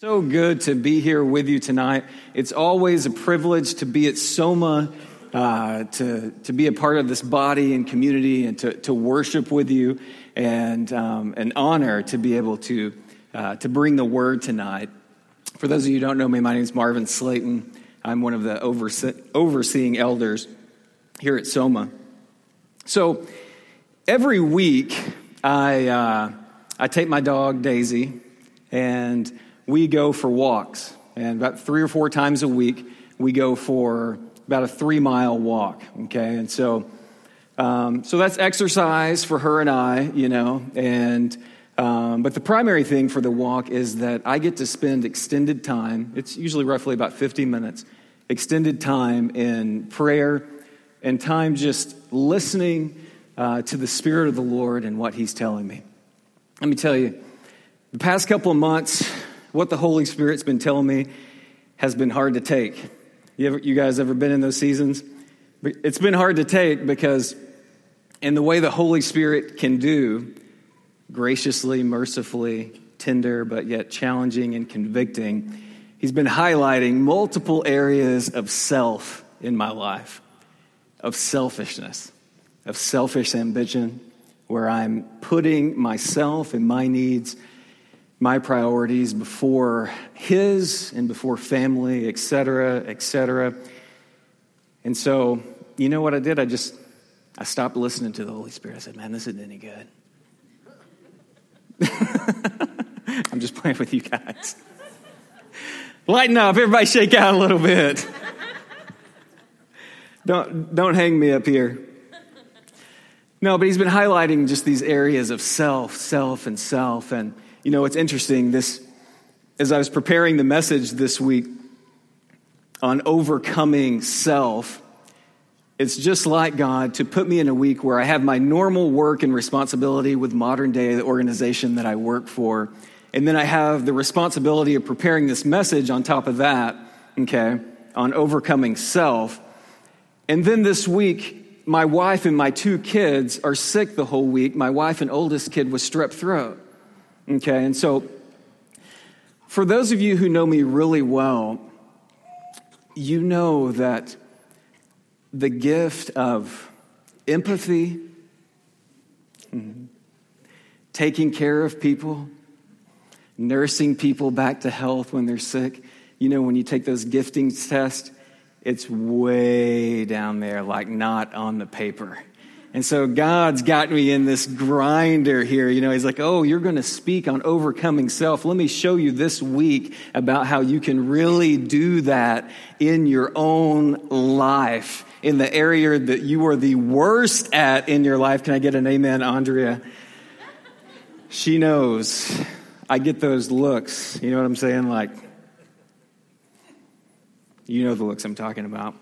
So good to be here with you tonight. It's always a privilege to be at Soma, uh, to, to be a part of this body and community, and to, to worship with you, and um, an honor to be able to, uh, to bring the word tonight. For those of you who don't know me, my name is Marvin Slayton. I'm one of the overse- overseeing elders here at Soma. So every week, I, uh, I take my dog, Daisy, and we go for walks. And about three or four times a week, we go for about a three mile walk. Okay. And so, um, so that's exercise for her and I, you know. And, um, but the primary thing for the walk is that I get to spend extended time. It's usually roughly about 50 minutes, extended time in prayer and time just listening uh, to the Spirit of the Lord and what He's telling me. Let me tell you, the past couple of months, what the Holy Spirit's been telling me has been hard to take. You, ever, you guys ever been in those seasons? It's been hard to take because, in the way the Holy Spirit can do, graciously, mercifully, tender, but yet challenging and convicting, He's been highlighting multiple areas of self in my life, of selfishness, of selfish ambition, where I'm putting myself and my needs my priorities before his and before family, et cetera, et cetera. And so, you know what I did? I just, I stopped listening to the Holy Spirit. I said, man, this isn't any good. I'm just playing with you guys. Lighten up, everybody shake out a little bit. don't, don't hang me up here. No, but he's been highlighting just these areas of self, self, and self. And you know, it's interesting. This, as I was preparing the message this week on overcoming self, it's just like God to put me in a week where I have my normal work and responsibility with modern day the organization that I work for. And then I have the responsibility of preparing this message on top of that, okay, on overcoming self. And then this week, my wife and my two kids are sick the whole week. My wife and oldest kid was strep throat. Okay, and so for those of you who know me really well, you know that the gift of empathy, mm-hmm, taking care of people, nursing people back to health when they're sick, you know, when you take those giftings tests, it's way down there, like not on the paper. And so God's got me in this grinder here. You know, He's like, oh, you're going to speak on overcoming self. Let me show you this week about how you can really do that in your own life, in the area that you are the worst at in your life. Can I get an amen, Andrea? She knows. I get those looks. You know what I'm saying? Like, you know the looks I'm talking about.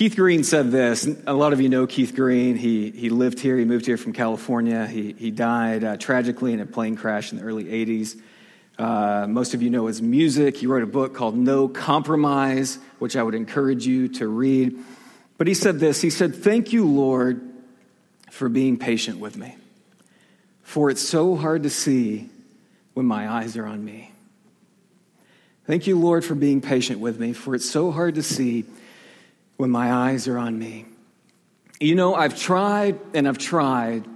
Keith Green said this. A lot of you know Keith Green. He, he lived here. He moved here from California. He, he died uh, tragically in a plane crash in the early 80s. Uh, most of you know his music. He wrote a book called No Compromise, which I would encourage you to read. But he said this He said, Thank you, Lord, for being patient with me. For it's so hard to see when my eyes are on me. Thank you, Lord, for being patient with me. For it's so hard to see when my eyes are on me. You know, I've tried and I've tried,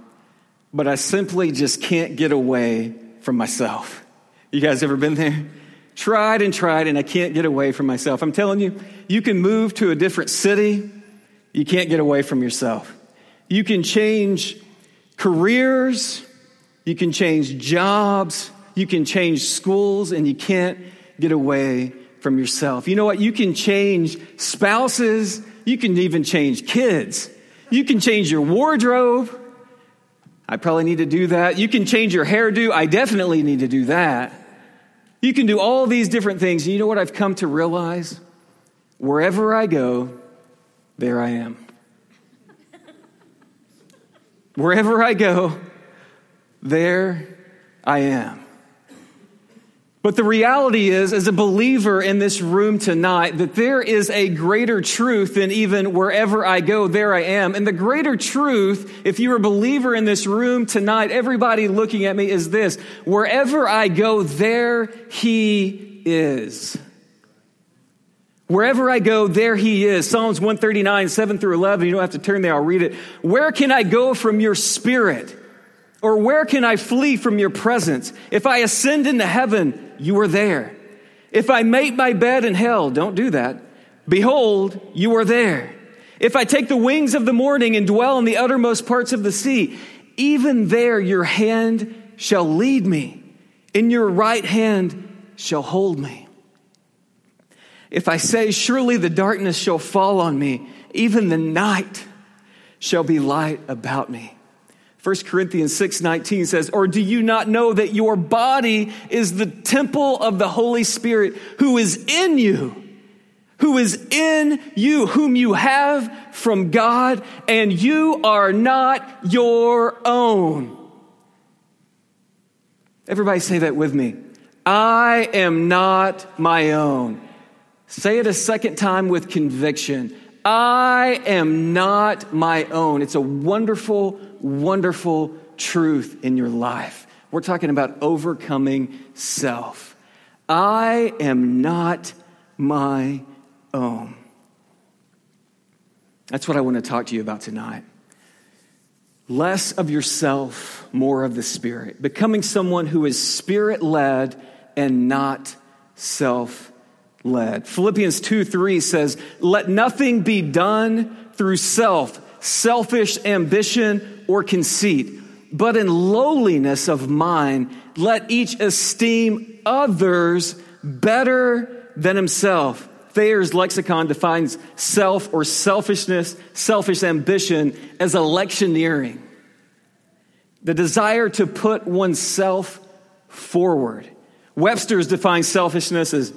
but I simply just can't get away from myself. You guys ever been there? Tried and tried, and I can't get away from myself. I'm telling you, you can move to a different city, you can't get away from yourself. You can change careers, you can change jobs, you can change schools, and you can't get away from yourself. You know what? You can change spouses. You can even change kids. You can change your wardrobe. I probably need to do that. You can change your hairdo. I definitely need to do that. You can do all these different things. You know what I've come to realize? Wherever I go, there I am. Wherever I go, there I am. But the reality is, as a believer in this room tonight, that there is a greater truth than even wherever I go, there I am. And the greater truth, if you're a believer in this room tonight, everybody looking at me is this wherever I go, there he is. Wherever I go, there he is. Psalms 139, 7 through 11. You don't have to turn there, I'll read it. Where can I go from your spirit? Or where can I flee from your presence? If I ascend into heaven, you are there. If I make my bed in hell, don't do that. Behold, you are there. If I take the wings of the morning and dwell in the uttermost parts of the sea, even there your hand shall lead me, in your right hand shall hold me. If I say, Surely the darkness shall fall on me, even the night shall be light about me. 1 Corinthians 6:19 says, "Or do you not know that your body is the temple of the Holy Spirit who is in you, who is in you, whom you have from God, and you are not your own?" Everybody say that with me. I am not my own. Say it a second time with conviction. I am not my own. It's a wonderful wonderful truth in your life. We're talking about overcoming self. I am not my own. That's what I want to talk to you about tonight. Less of yourself, more of the Spirit. Becoming someone who is Spirit led and not self led. Philippians 2 3 says, Let nothing be done through self, selfish ambition or conceit, but in lowliness of mind, let each esteem others better than himself. Thayer's lexicon defines self or selfishness, selfish ambition as electioneering. The desire to put oneself forward. Webster's defines selfishness as,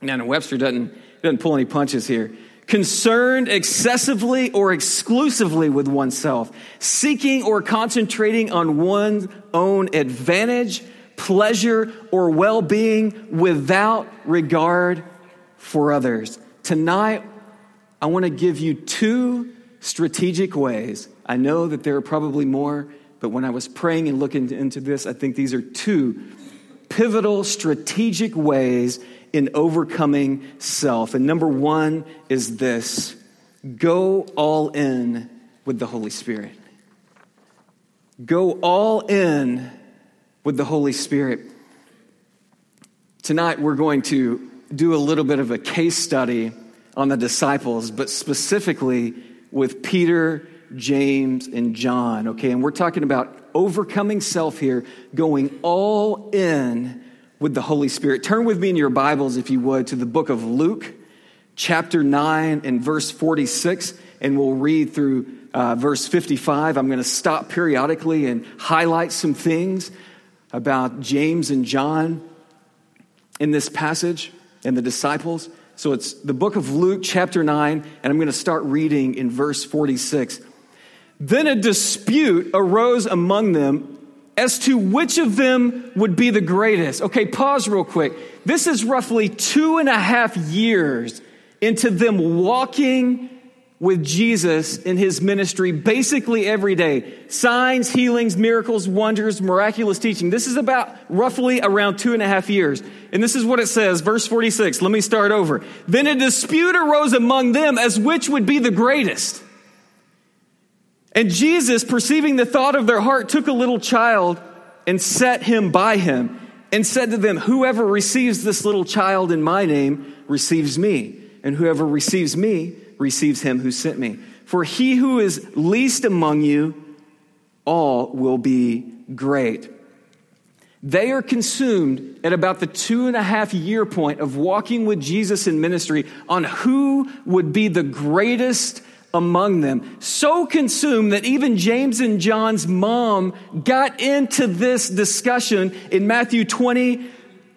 no, Webster doesn't, doesn't pull any punches here concerned excessively or exclusively with oneself, seeking or concentrating on one's own advantage, pleasure, or well being without regard for others. Tonight, I want to give you two strategic ways. I know that there are probably more, but when I was praying and looking into this, I think these are two pivotal strategic ways in overcoming self. And number one is this go all in with the Holy Spirit. Go all in with the Holy Spirit. Tonight, we're going to do a little bit of a case study on the disciples, but specifically with Peter, James, and John. Okay, and we're talking about overcoming self here, going all in with the Holy Spirit. Turn with me in your Bibles, if you would, to the book of Luke, chapter 9 and verse 46, and we'll read through uh, verse 55. I'm going to stop periodically and highlight some things about James and John in this passage and the disciples. So it's the book of Luke, chapter 9, and I'm going to start reading in verse 46. Then a dispute arose among them as to which of them would be the greatest. Okay, pause real quick. This is roughly two and a half years into them walking with Jesus in his ministry basically every day. Signs, healings, miracles, wonders, miraculous teaching. This is about roughly around two and a half years. And this is what it says, verse 46. Let me start over. Then a dispute arose among them as which would be the greatest. And Jesus, perceiving the thought of their heart, took a little child and set him by him and said to them, Whoever receives this little child in my name receives me, and whoever receives me receives him who sent me. For he who is least among you, all will be great. They are consumed at about the two and a half year point of walking with Jesus in ministry on who would be the greatest among them. So consumed that even James and John's mom got into this discussion in Matthew 20,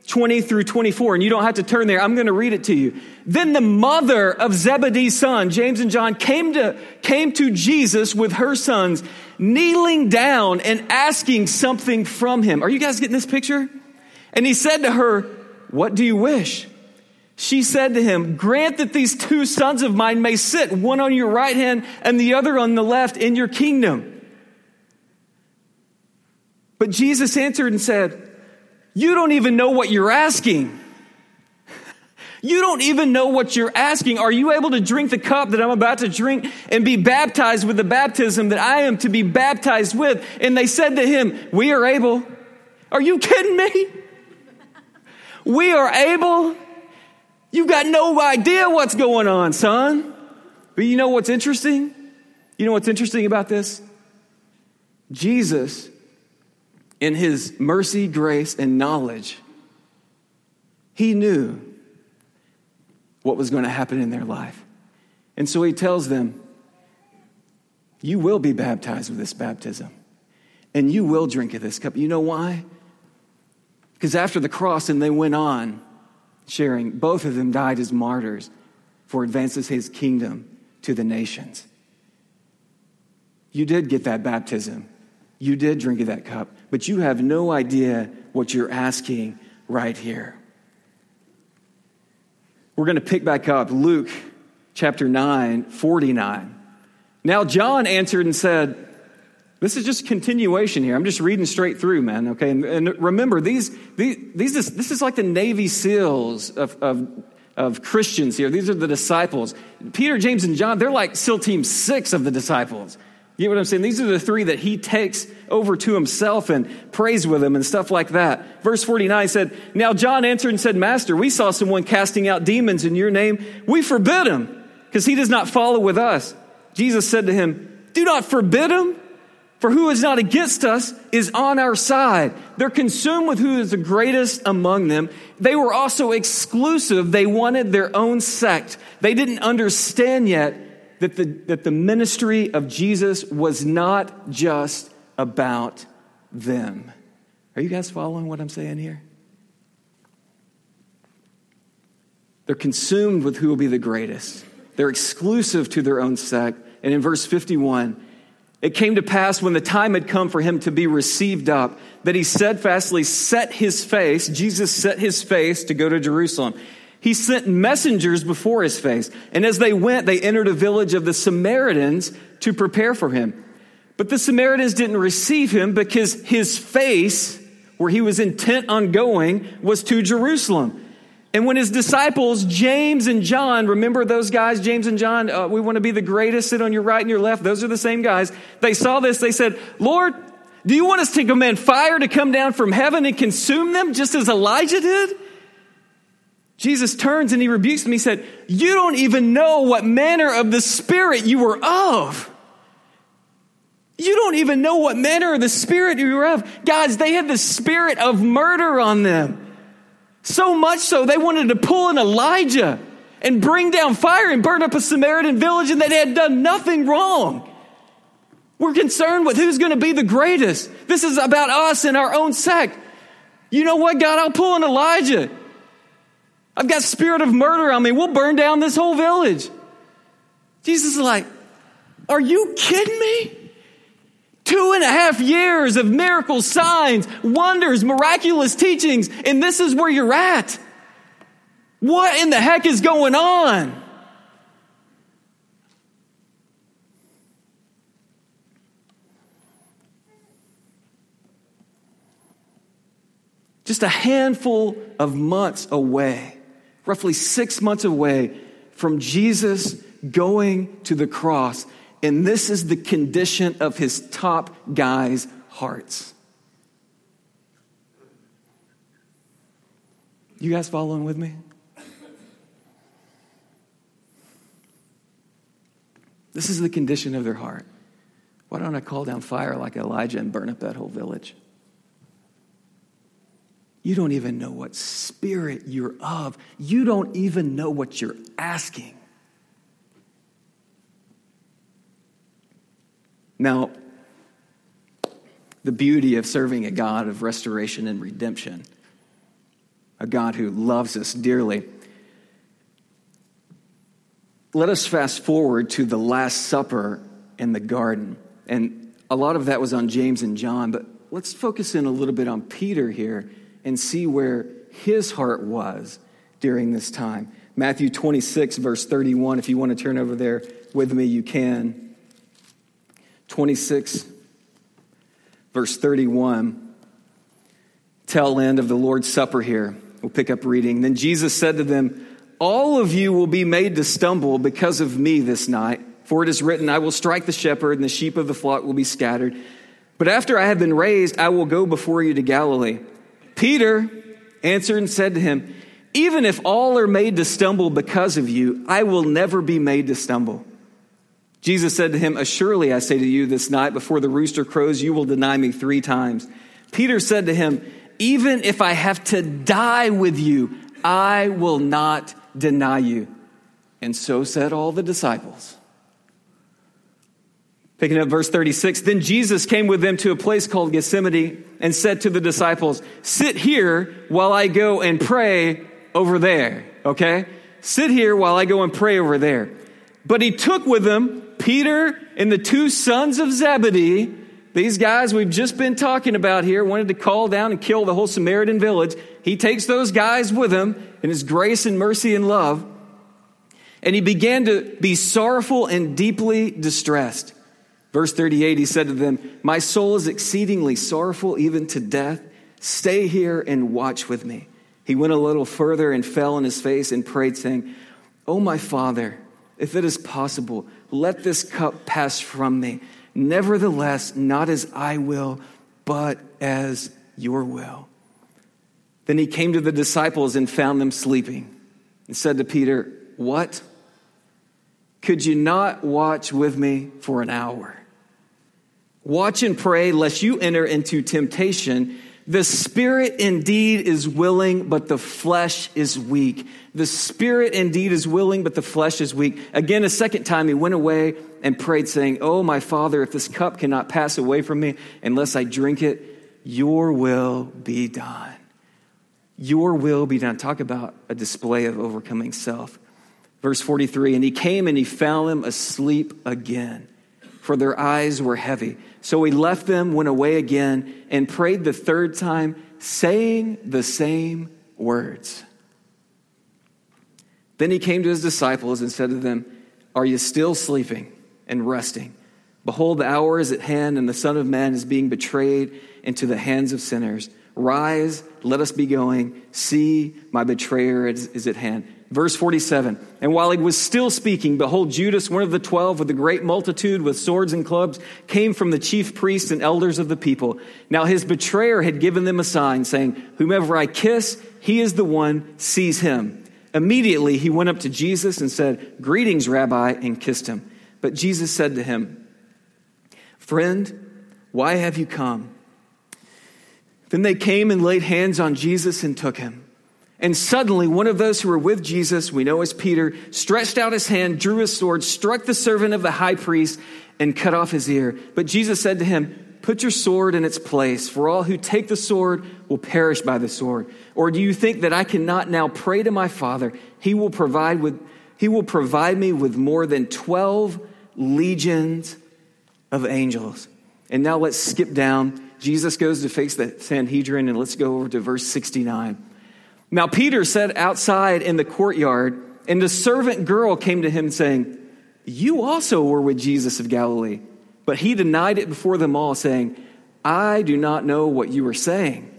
20 through 24. And you don't have to turn there. I'm going to read it to you. Then the mother of Zebedee's son, James and John, came to, came to Jesus with her sons, kneeling down and asking something from him. Are you guys getting this picture? And he said to her, What do you wish? She said to him, Grant that these two sons of mine may sit, one on your right hand and the other on the left, in your kingdom. But Jesus answered and said, You don't even know what you're asking. You don't even know what you're asking. Are you able to drink the cup that I'm about to drink and be baptized with the baptism that I am to be baptized with? And they said to him, We are able. Are you kidding me? We are able. You've got no idea what's going on, son. But you know what's interesting? You know what's interesting about this? Jesus, in his mercy, grace, and knowledge, he knew what was going to happen in their life. And so he tells them, You will be baptized with this baptism, and you will drink of this cup. You know why? Because after the cross, and they went on, sharing. Both of them died as martyrs for advances his kingdom to the nations. You did get that baptism. You did drink of that cup, but you have no idea what you're asking right here. We're going to pick back up Luke chapter 9, 49. Now, John answered and said, this is just continuation here. I'm just reading straight through, man. Okay, and, and remember these, these, these is, this is like the Navy SEALs of, of, of Christians here. These are the disciples. Peter, James, and John. They're like SEAL Team Six of the disciples. You know what I'm saying? These are the three that he takes over to himself and prays with them and stuff like that. Verse 49 said, Now John answered and said, Master, we saw someone casting out demons in your name. We forbid him because he does not follow with us. Jesus said to him, Do not forbid him for who is not against us is on our side. They're consumed with who is the greatest among them. They were also exclusive. They wanted their own sect. They didn't understand yet that the, that the ministry of Jesus was not just about them. Are you guys following what I'm saying here? They're consumed with who will be the greatest. They're exclusive to their own sect. And in verse 51, it came to pass when the time had come for him to be received up that he steadfastly set his face, Jesus set his face to go to Jerusalem. He sent messengers before his face, and as they went, they entered a village of the Samaritans to prepare for him. But the Samaritans didn't receive him because his face, where he was intent on going, was to Jerusalem. And when his disciples, James and John, remember those guys, James and John, uh, we want to be the greatest, sit on your right and your left. Those are the same guys. They saw this, they said, Lord, do you want us to command fire to come down from heaven and consume them just as Elijah did? Jesus turns and he rebukes them. He said, You don't even know what manner of the Spirit you were of. You don't even know what manner of the Spirit you were of. Guys, they had the spirit of murder on them. So much so, they wanted to pull in Elijah and bring down fire and burn up a Samaritan village, and they had done nothing wrong. We're concerned with who's going to be the greatest. This is about us and our own sect. You know what, God? I'll pull in Elijah. I've got spirit of murder on me. We'll burn down this whole village. Jesus is like, Are you kidding me? Two and a half years of miracles, signs, wonders, miraculous teachings, and this is where you're at. What in the heck is going on? Just a handful of months away, roughly six months away from Jesus going to the cross and this is the condition of his top guys' hearts. You guys following with me? This is the condition of their heart. Why don't I call down fire like Elijah and burn up that whole village? You don't even know what spirit you're of. You don't even know what you're asking. Now, the beauty of serving a God of restoration and redemption, a God who loves us dearly. Let us fast forward to the Last Supper in the garden. And a lot of that was on James and John, but let's focus in a little bit on Peter here and see where his heart was during this time. Matthew 26, verse 31. If you want to turn over there with me, you can. 26, verse 31. Tail end of the Lord's Supper here. We'll pick up reading. Then Jesus said to them, All of you will be made to stumble because of me this night. For it is written, I will strike the shepherd, and the sheep of the flock will be scattered. But after I have been raised, I will go before you to Galilee. Peter answered and said to him, Even if all are made to stumble because of you, I will never be made to stumble. Jesus said to him, Assuredly, I say to you, this night before the rooster crows, you will deny me three times. Peter said to him, Even if I have to die with you, I will not deny you. And so said all the disciples. Picking up verse 36, then Jesus came with them to a place called Gethsemane and said to the disciples, Sit here while I go and pray over there. Okay? Sit here while I go and pray over there. But he took with him Peter and the two sons of Zebedee. These guys we've just been talking about here wanted to call down and kill the whole Samaritan village. He takes those guys with him in his grace and mercy and love. And he began to be sorrowful and deeply distressed. Verse 38, he said to them, My soul is exceedingly sorrowful, even to death. Stay here and watch with me. He went a little further and fell on his face and prayed, saying, Oh, my Father, if it is possible, let this cup pass from me. Nevertheless, not as I will, but as your will. Then he came to the disciples and found them sleeping and said to Peter, What? Could you not watch with me for an hour? Watch and pray lest you enter into temptation. The spirit indeed is willing, but the flesh is weak. The spirit indeed is willing, but the flesh is weak. Again, a second time, he went away and prayed, saying, Oh, my father, if this cup cannot pass away from me unless I drink it, your will be done. Your will be done. Talk about a display of overcoming self. Verse 43 And he came and he found them asleep again, for their eyes were heavy. So he left them, went away again, and prayed the third time, saying the same words. Then he came to his disciples and said to them, Are you still sleeping and resting? Behold, the hour is at hand, and the Son of Man is being betrayed into the hands of sinners. Rise, let us be going. See, my betrayer is, is at hand. Verse 47 And while he was still speaking, behold, Judas, one of the twelve, with a great multitude with swords and clubs, came from the chief priests and elders of the people. Now his betrayer had given them a sign, saying, Whomever I kiss, he is the one, seize him. Immediately he went up to Jesus and said, Greetings, Rabbi, and kissed him. But Jesus said to him, Friend, why have you come? Then they came and laid hands on Jesus and took him. And suddenly, one of those who were with Jesus, we know as Peter, stretched out his hand, drew his sword, struck the servant of the high priest, and cut off his ear. But Jesus said to him, Put your sword in its place, for all who take the sword will perish by the sword. Or do you think that I cannot now pray to my Father? He will provide with he will provide me with more than 12 legions of angels. And now let's skip down. Jesus goes to face the Sanhedrin, and let's go over to verse 69. Now, Peter sat outside in the courtyard, and a servant girl came to him saying, You also were with Jesus of Galilee. But he denied it before them all, saying, I do not know what you are saying.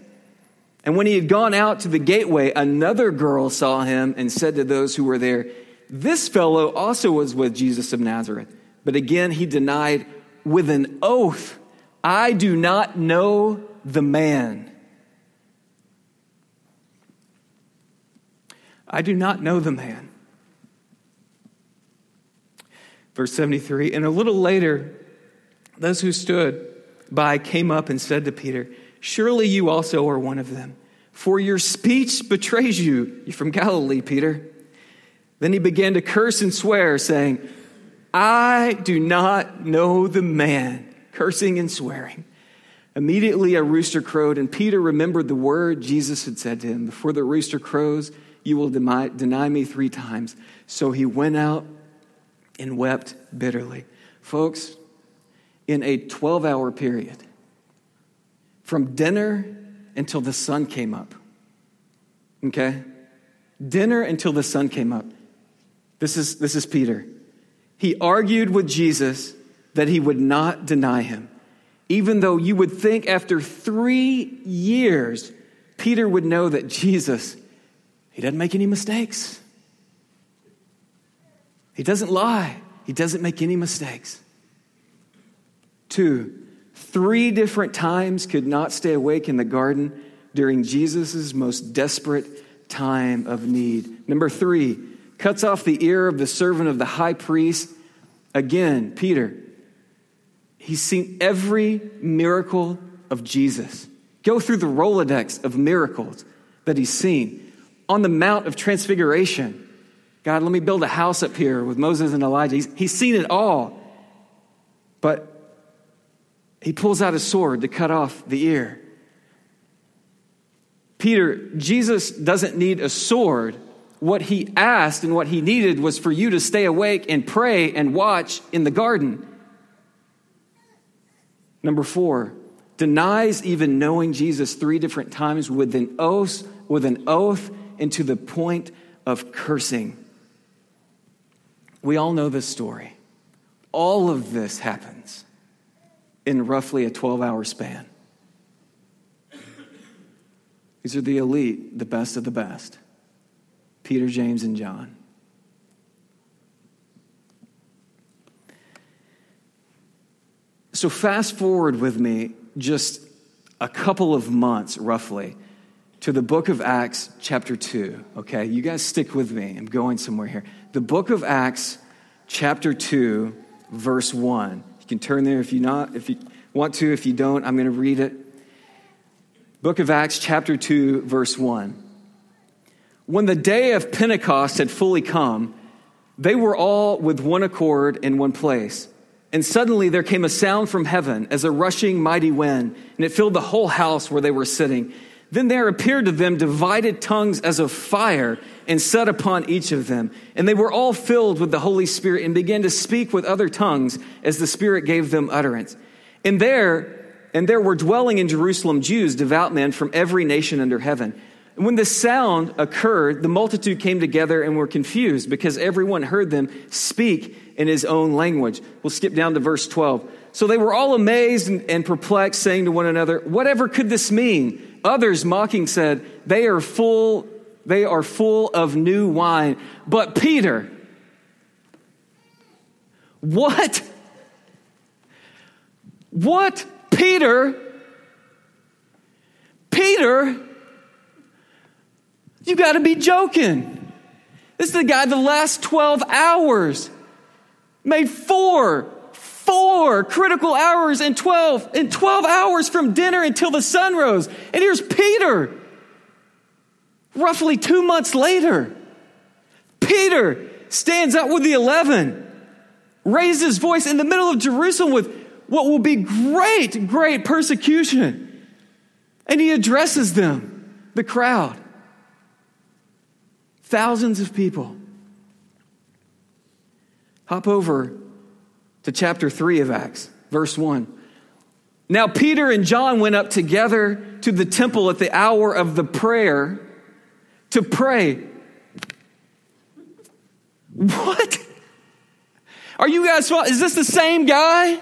And when he had gone out to the gateway, another girl saw him and said to those who were there, This fellow also was with Jesus of Nazareth. But again he denied with an oath, I do not know the man. I do not know the man. Verse 73 And a little later, those who stood by came up and said to Peter, Surely you also are one of them, for your speech betrays you. You're from Galilee, Peter. Then he began to curse and swear, saying, I do not know the man, cursing and swearing. Immediately a rooster crowed, and Peter remembered the word Jesus had said to him Before the rooster crows, you will deny, me three times. So he went out and wept bitterly. Folks, in a 12 hour period, from dinner until the sun came up, Okay? Dinner until the sun came up. This is, this is Peter. He argued with Jesus that he would not deny him. Even though you would think after three years, Peter would know that Jesus, he doesn't make any mistakes. He doesn't lie. He doesn't make any mistakes. Two, three different times could not stay awake in the garden during Jesus' most desperate time of need. Number three, cuts off the ear of the servant of the high priest. Again, Peter, he's seen every miracle of Jesus. Go through the Rolodex of miracles that he's seen. On the Mount of Transfiguration, God, let me build a house up here with Moses and Elijah. He's, he's seen it all. But he pulls out a sword to cut off the ear. Peter, Jesus doesn't need a sword. What he asked and what he needed was for you to stay awake and pray and watch in the garden. Number four, denies even knowing Jesus three different times with an oath, with an oath, and to the point of cursing. We all know this story. All of this happens in roughly a 12 hour span. These are the elite, the best of the best Peter, James, and John. So, fast forward with me just a couple of months, roughly, to the book of Acts, chapter 2. Okay, you guys stick with me. I'm going somewhere here. The book of Acts, chapter 2, verse 1. You can turn there if you not, if you want to. If you don't, I'm going to read it. Book of Acts, chapter 2, verse 1. When the day of Pentecost had fully come, they were all with one accord in one place. And suddenly there came a sound from heaven as a rushing mighty wind, and it filled the whole house where they were sitting. Then there appeared to them divided tongues as of fire and set upon each of them. And they were all filled with the Holy Spirit and began to speak with other tongues as the Spirit gave them utterance. And there and there were dwelling in Jerusalem Jews, devout men from every nation under heaven. And when the sound occurred, the multitude came together and were confused because everyone heard them speak in his own language. We'll skip down to verse 12. So they were all amazed and, and perplexed, saying to one another, Whatever could this mean? Others mocking said, They are full, they are full of new wine. But Peter, what? What Peter, Peter, you got to be joking. This is the guy the last 12 hours made four, four critical hours in 12, in 12 hours from dinner until the sun rose. And here's Peter, roughly two months later. Peter stands up with the 11, raises his voice in the middle of Jerusalem with what will be great, great persecution. And he addresses them, the crowd. Thousands of people. Hop over to chapter 3 of Acts, verse 1. Now, Peter and John went up together to the temple at the hour of the prayer to pray. What? Are you guys, is this the same guy?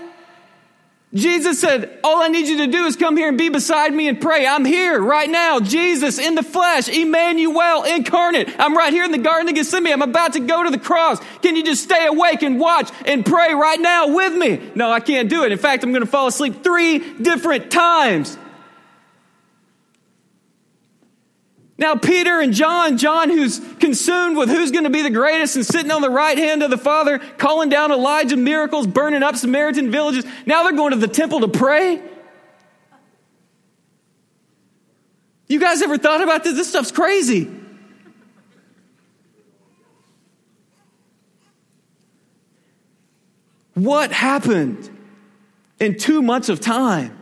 Jesus said, All I need you to do is come here and be beside me and pray. I'm here right now. Jesus in the flesh, Emmanuel incarnate. I'm right here in the Garden of Gethsemane. I'm about to go to the cross. Can you just stay awake and watch and pray right now with me? No, I can't do it. In fact, I'm going to fall asleep three different times. Now, Peter and John, John who's consumed with who's going to be the greatest and sitting on the right hand of the Father, calling down Elijah miracles, burning up Samaritan villages. Now they're going to the temple to pray. You guys ever thought about this? This stuff's crazy. What happened in two months of time?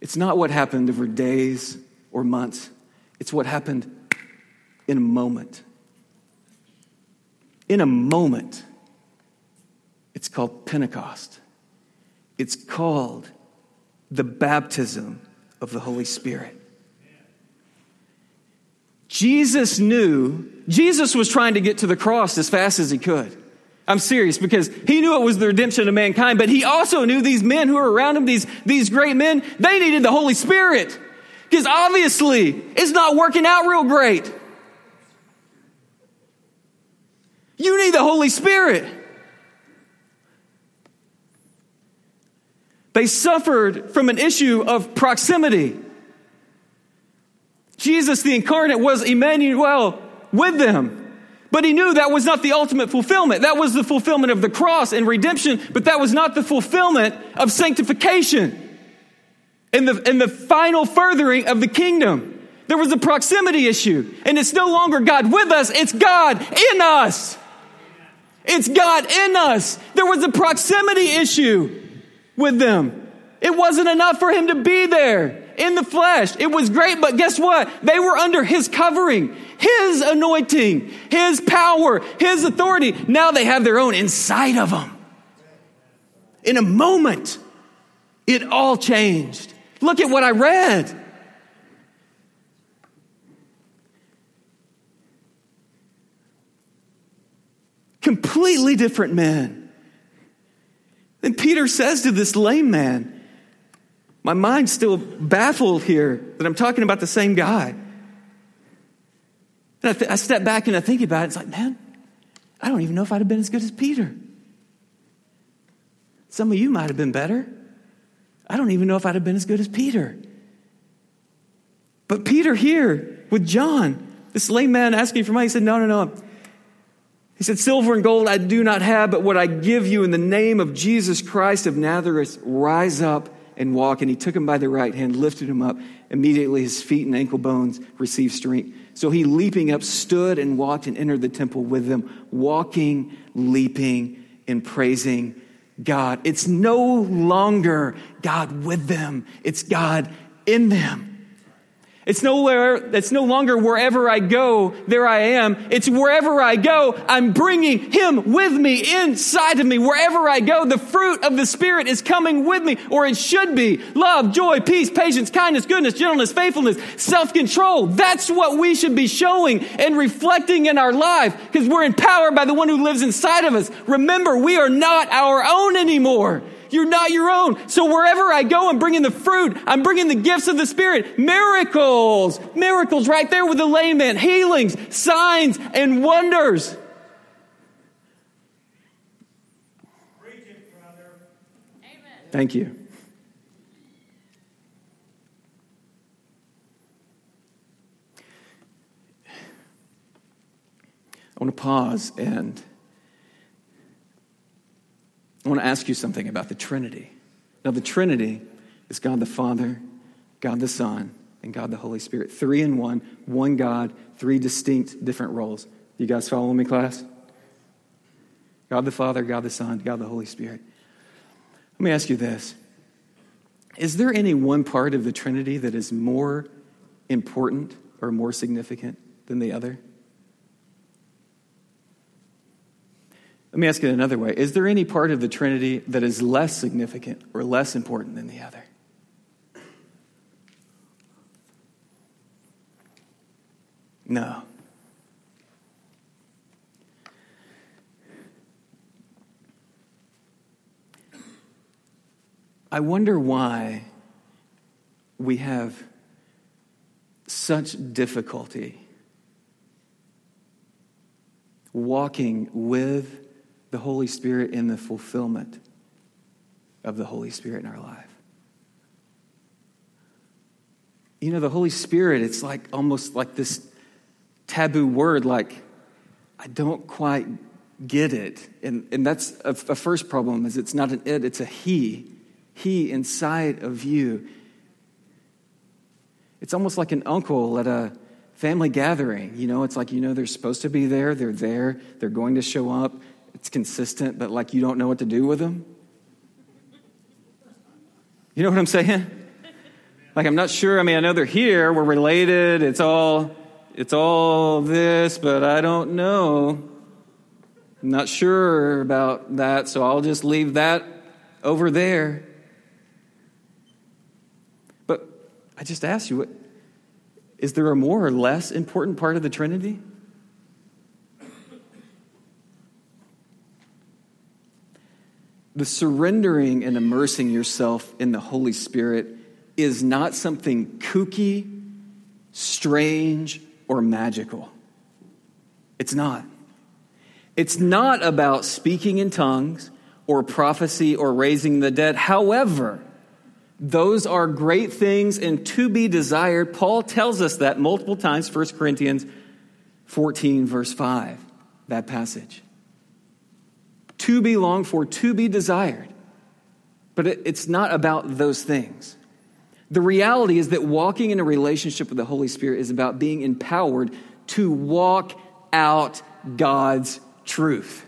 It's not what happened over days or months, it's what happened in a moment. In a moment. It's called Pentecost. It's called the baptism of the Holy Spirit. Jesus knew, Jesus was trying to get to the cross as fast as he could. I'm serious because he knew it was the redemption of mankind, but he also knew these men who were around him, these, these great men, they needed the Holy Spirit. Because obviously it's not working out real great. You need the Holy Spirit. They suffered from an issue of proximity. Jesus, the incarnate, was Emmanuel with them. But he knew that was not the ultimate fulfillment. That was the fulfillment of the cross and redemption, but that was not the fulfillment of sanctification and the, and the final furthering of the kingdom. There was a proximity issue, and it's no longer God with us, it's God in us. It's God in us. There was a proximity issue with them. It wasn't enough for him to be there in the flesh. It was great, but guess what? They were under his covering, his anointing, his power, his authority. Now they have their own inside of them. In a moment, it all changed. Look at what I read. Completely different men. Then Peter says to this lame man, my mind's still baffled here that I'm talking about the same guy. And I, th- I step back and I think about it. It's like, man, I don't even know if I'd have been as good as Peter. Some of you might have been better. I don't even know if I'd have been as good as Peter. But Peter here with John, this lame man asking for money, he said, No, no, no. He said, Silver and gold I do not have, but what I give you in the name of Jesus Christ of Nazareth, rise up and walk. And he took him by the right hand, lifted him up. Immediately his feet and ankle bones received strength. So he, leaping up, stood and walked and entered the temple with them, walking, leaping, and praising God. It's no longer God with them, it's God in them. It's nowhere, it's no longer wherever I go, there I am. It's wherever I go, I'm bringing him with me inside of me. Wherever I go, the fruit of the Spirit is coming with me, or it should be. Love, joy, peace, patience, kindness, goodness, gentleness, faithfulness, self-control. That's what we should be showing and reflecting in our life because we're empowered by the one who lives inside of us. Remember, we are not our own anymore. You're not your own. So wherever I go, I'm bringing the fruit. I'm bringing the gifts of the Spirit. Miracles. Miracles right there with the layman. Healings, signs, and wonders. Thank you. I want to pause and I want to ask you something about the Trinity. Now, the Trinity is God the Father, God the Son, and God the Holy Spirit. Three in one, one God, three distinct different roles. You guys following me, class? God the Father, God the Son, God the Holy Spirit. Let me ask you this Is there any one part of the Trinity that is more important or more significant than the other? Let me ask it another way Is there any part of the Trinity that is less significant or less important than the other? No. I wonder why we have such difficulty walking with the Holy Spirit in the fulfillment of the Holy Spirit in our life. You know, the Holy Spirit, it's like almost like this taboo word, like, I don't quite get it. And, and that's a, a first problem is it's not an it, it's a he. He inside of you. It's almost like an uncle at a family gathering. You know, it's like, you know, they're supposed to be there, they're there, they're going to show up, it's consistent, but like you don't know what to do with them? You know what I'm saying? Like I'm not sure. I mean, I know they're here, we're related, it's all it's all this, but I don't know. I'm not sure about that, so I'll just leave that over there. But I just ask you, is there a more or less important part of the Trinity? The surrendering and immersing yourself in the Holy Spirit is not something kooky, strange, or magical. It's not. It's not about speaking in tongues or prophecy or raising the dead. However, those are great things and to be desired. Paul tells us that multiple times, 1 Corinthians 14, verse 5, that passage. To be longed for, to be desired. But it's not about those things. The reality is that walking in a relationship with the Holy Spirit is about being empowered to walk out God's truth.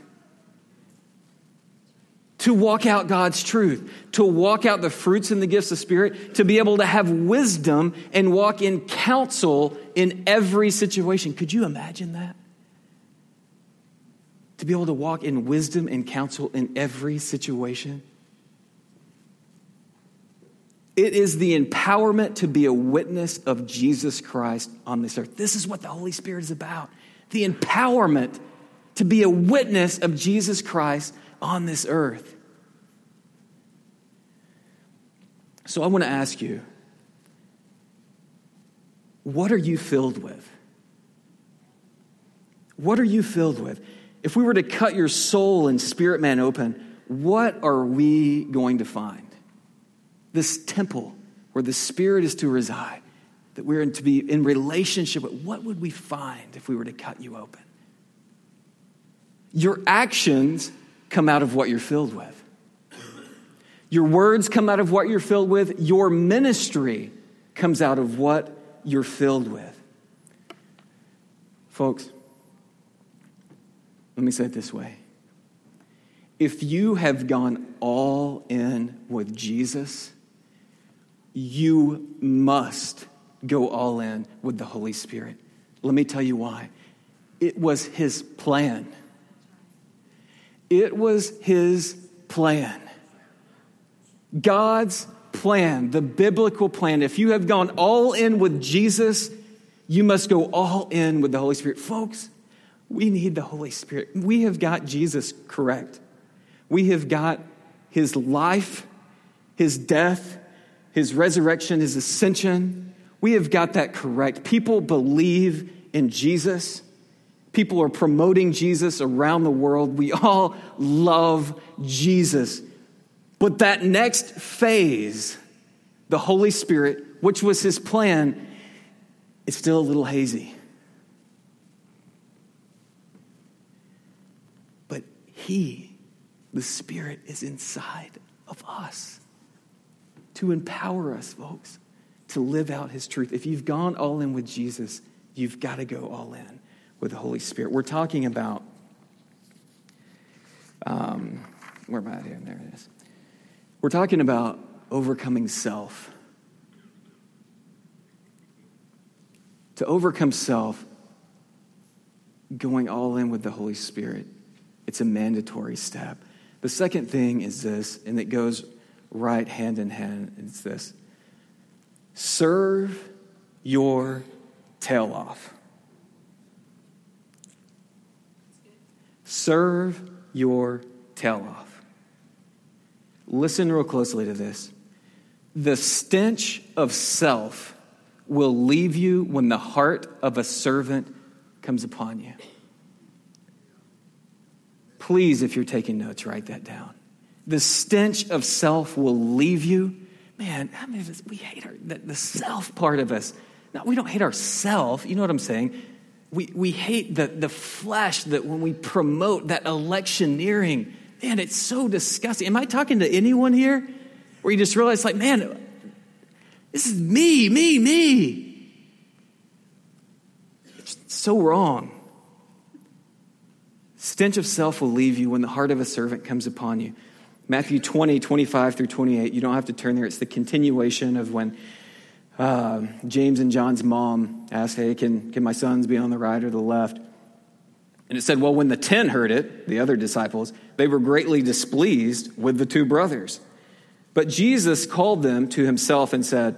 To walk out God's truth, to walk out the fruits and the gifts of Spirit, to be able to have wisdom and walk in counsel in every situation. Could you imagine that? To be able to walk in wisdom and counsel in every situation. It is the empowerment to be a witness of Jesus Christ on this earth. This is what the Holy Spirit is about the empowerment to be a witness of Jesus Christ on this earth. So I want to ask you what are you filled with? What are you filled with? If we were to cut your soul and spirit man open, what are we going to find? this temple where the Spirit is to reside, that we're to be in relationship with, what would we find if we were to cut you open? Your actions come out of what you're filled with. Your words come out of what you're filled with. Your ministry comes out of what you're filled with. Folks, let me say it this way. If you have gone all in with Jesus, you must go all in with the Holy Spirit. Let me tell you why. It was His plan. It was His plan. God's plan, the biblical plan. If you have gone all in with Jesus, you must go all in with the Holy Spirit. Folks, we need the Holy Spirit. We have got Jesus correct. We have got His life, His death, his resurrection, his ascension. We have got that correct. People believe in Jesus. People are promoting Jesus around the world. We all love Jesus. But that next phase, the Holy Spirit, which was his plan, is still a little hazy. But he, the Spirit, is inside of us to empower us, folks, to live out his truth. If you've gone all in with Jesus, you've got to go all in with the Holy Spirit. We're talking about, um, where am I here? There it is. We're talking about overcoming self. To overcome self, going all in with the Holy Spirit, it's a mandatory step. The second thing is this, and it goes right hand in hand. It's this serve your tail off. Serve your tail off. Listen real closely to this. The stench of self will leave you when the heart of a servant comes upon you. Please, if you're taking notes, write that down the stench of self will leave you. Man, how many of us, we hate our, the, the self part of us. Now, we don't hate ourself. You know what I'm saying? We, we hate the, the flesh that when we promote that electioneering, man, it's so disgusting. Am I talking to anyone here? Where you just realize, like, man, this is me, me, me. It's so wrong. Stench of self will leave you when the heart of a servant comes upon you. Matthew 20, 25 through 28. You don't have to turn there. It's the continuation of when uh, James and John's mom asked, Hey, can, can my sons be on the right or the left? And it said, Well, when the ten heard it, the other disciples, they were greatly displeased with the two brothers. But Jesus called them to himself and said,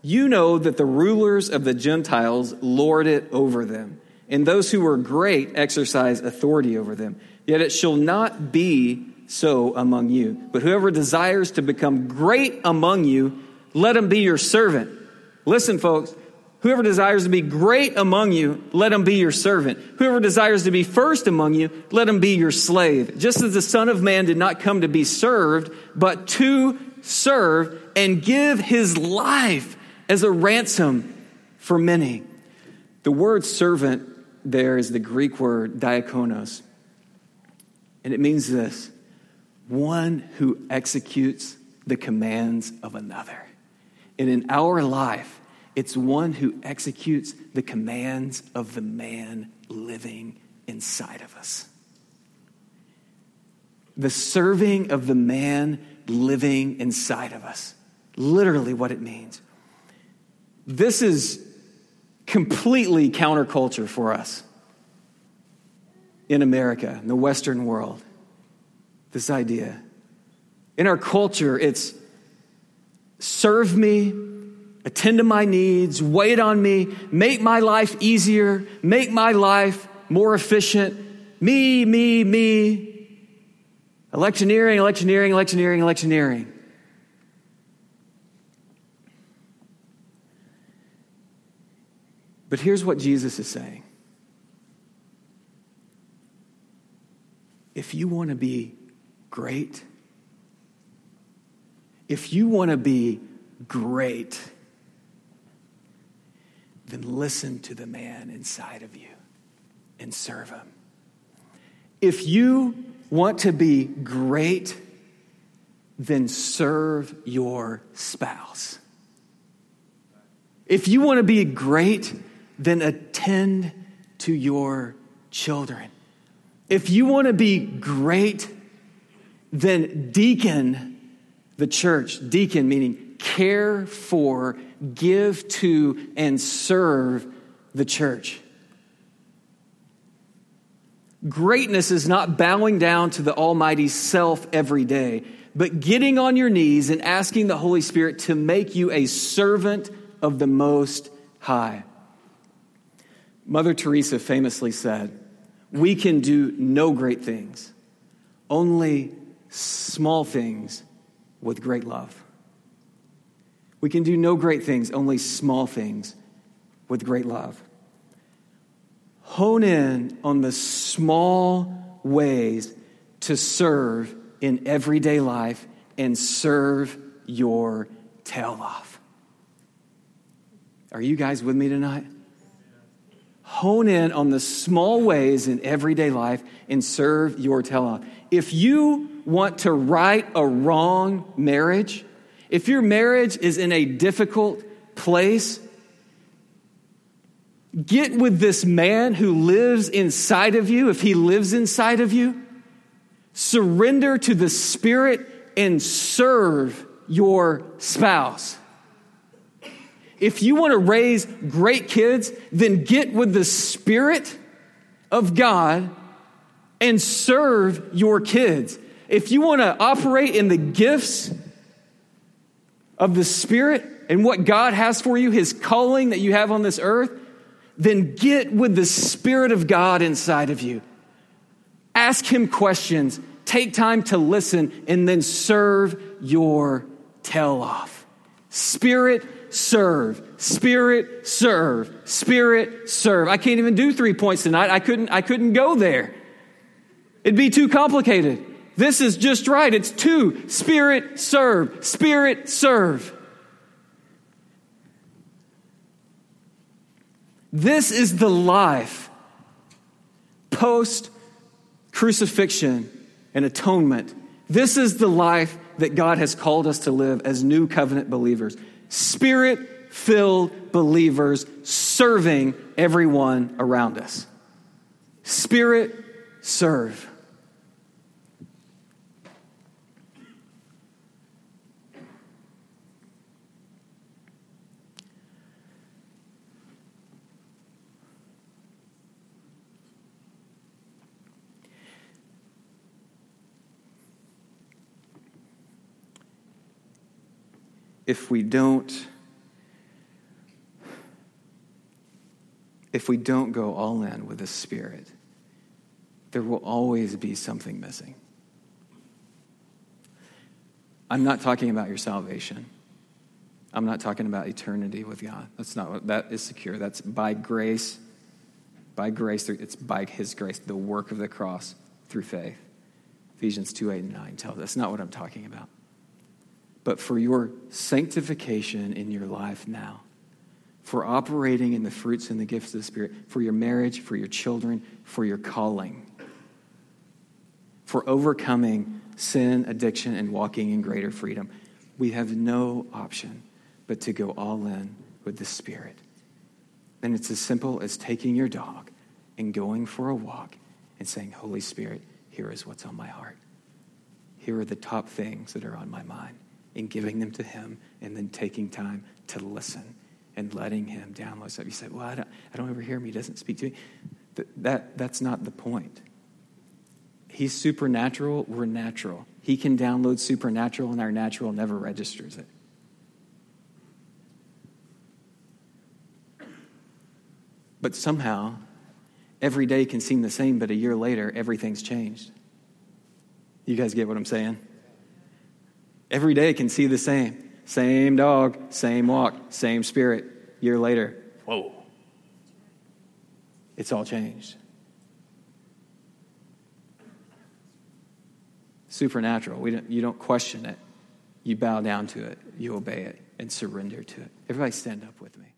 You know that the rulers of the Gentiles lord it over them, and those who are great exercise authority over them. Yet it shall not be so among you. But whoever desires to become great among you, let him be your servant. Listen, folks. Whoever desires to be great among you, let him be your servant. Whoever desires to be first among you, let him be your slave. Just as the Son of Man did not come to be served, but to serve and give his life as a ransom for many. The word servant there is the Greek word diakonos, and it means this one who executes the commands of another. And in our life, it's one who executes the commands of the man living inside of us. The serving of the man living inside of us. Literally, what it means. This is completely counterculture for us in America, in the Western world. This idea. In our culture, it's serve me, attend to my needs, wait on me, make my life easier, make my life more efficient. Me, me, me. Electioneering, electioneering, electioneering, electioneering. But here's what Jesus is saying if you want to be great, if you want to be great, then listen to the man inside of you and serve him. If you want to be great, then serve your spouse. If you want to be great, then attend to your children. If you want to be great, then deacon the church. Deacon meaning care for, give to, and serve the church. Greatness is not bowing down to the Almighty self every day, but getting on your knees and asking the Holy Spirit to make you a servant of the Most High. Mother Teresa famously said, We can do no great things, only small things with great love. We can do no great things, only small things with great love. Hone in on the small ways to serve in everyday life and serve your tail off. Are you guys with me tonight? Hone in on the small ways in everyday life and serve your off. If you want to right a wrong marriage, if your marriage is in a difficult place, get with this man who lives inside of you, if he lives inside of you. Surrender to the Spirit and serve your spouse. If you want to raise great kids, then get with the Spirit of God and serve your kids. If you want to operate in the gifts of the Spirit and what God has for you, His calling that you have on this earth, then get with the Spirit of God inside of you. Ask Him questions, take time to listen, and then serve your tail off. Spirit serve, spirit, serve, spirit, serve. I can't even do three points tonight. I couldn't, I couldn't go there. It'd be too complicated. This is just right. It's two spirit, serve, spirit, serve. This is the life post crucifixion and atonement. This is the life that God has called us to live as new covenant believers spirit filled believers serving everyone around us. Spirit serve. if we don't if we don't go all in with the spirit there will always be something missing. I'm not talking about your salvation. I'm not talking about eternity with god. That's not what that is secure. That's by grace by grace it's by his grace the work of the cross through faith. Ephesians 2 8 and 9 tells us. That's not what i'm talking about. But for your sanctification in your life now, for operating in the fruits and the gifts of the Spirit, for your marriage, for your children, for your calling, for overcoming sin, addiction, and walking in greater freedom. We have no option but to go all in with the Spirit. And it's as simple as taking your dog and going for a walk and saying, Holy Spirit, here is what's on my heart. Here are the top things that are on my mind, and giving them to Him, and then taking time to listen and letting him download stuff. You say, well, I don't, I don't ever hear him. He doesn't speak to me. That, that, that's not the point. He's supernatural. We're natural. He can download supernatural, and our natural never registers it. But somehow, every day can seem the same, but a year later, everything's changed. You guys get what I'm saying? Every day can see the same. Same dog, same walk, same spirit. Year later, whoa. It's all changed. Supernatural. We don't, you don't question it. You bow down to it. You obey it and surrender to it. Everybody stand up with me.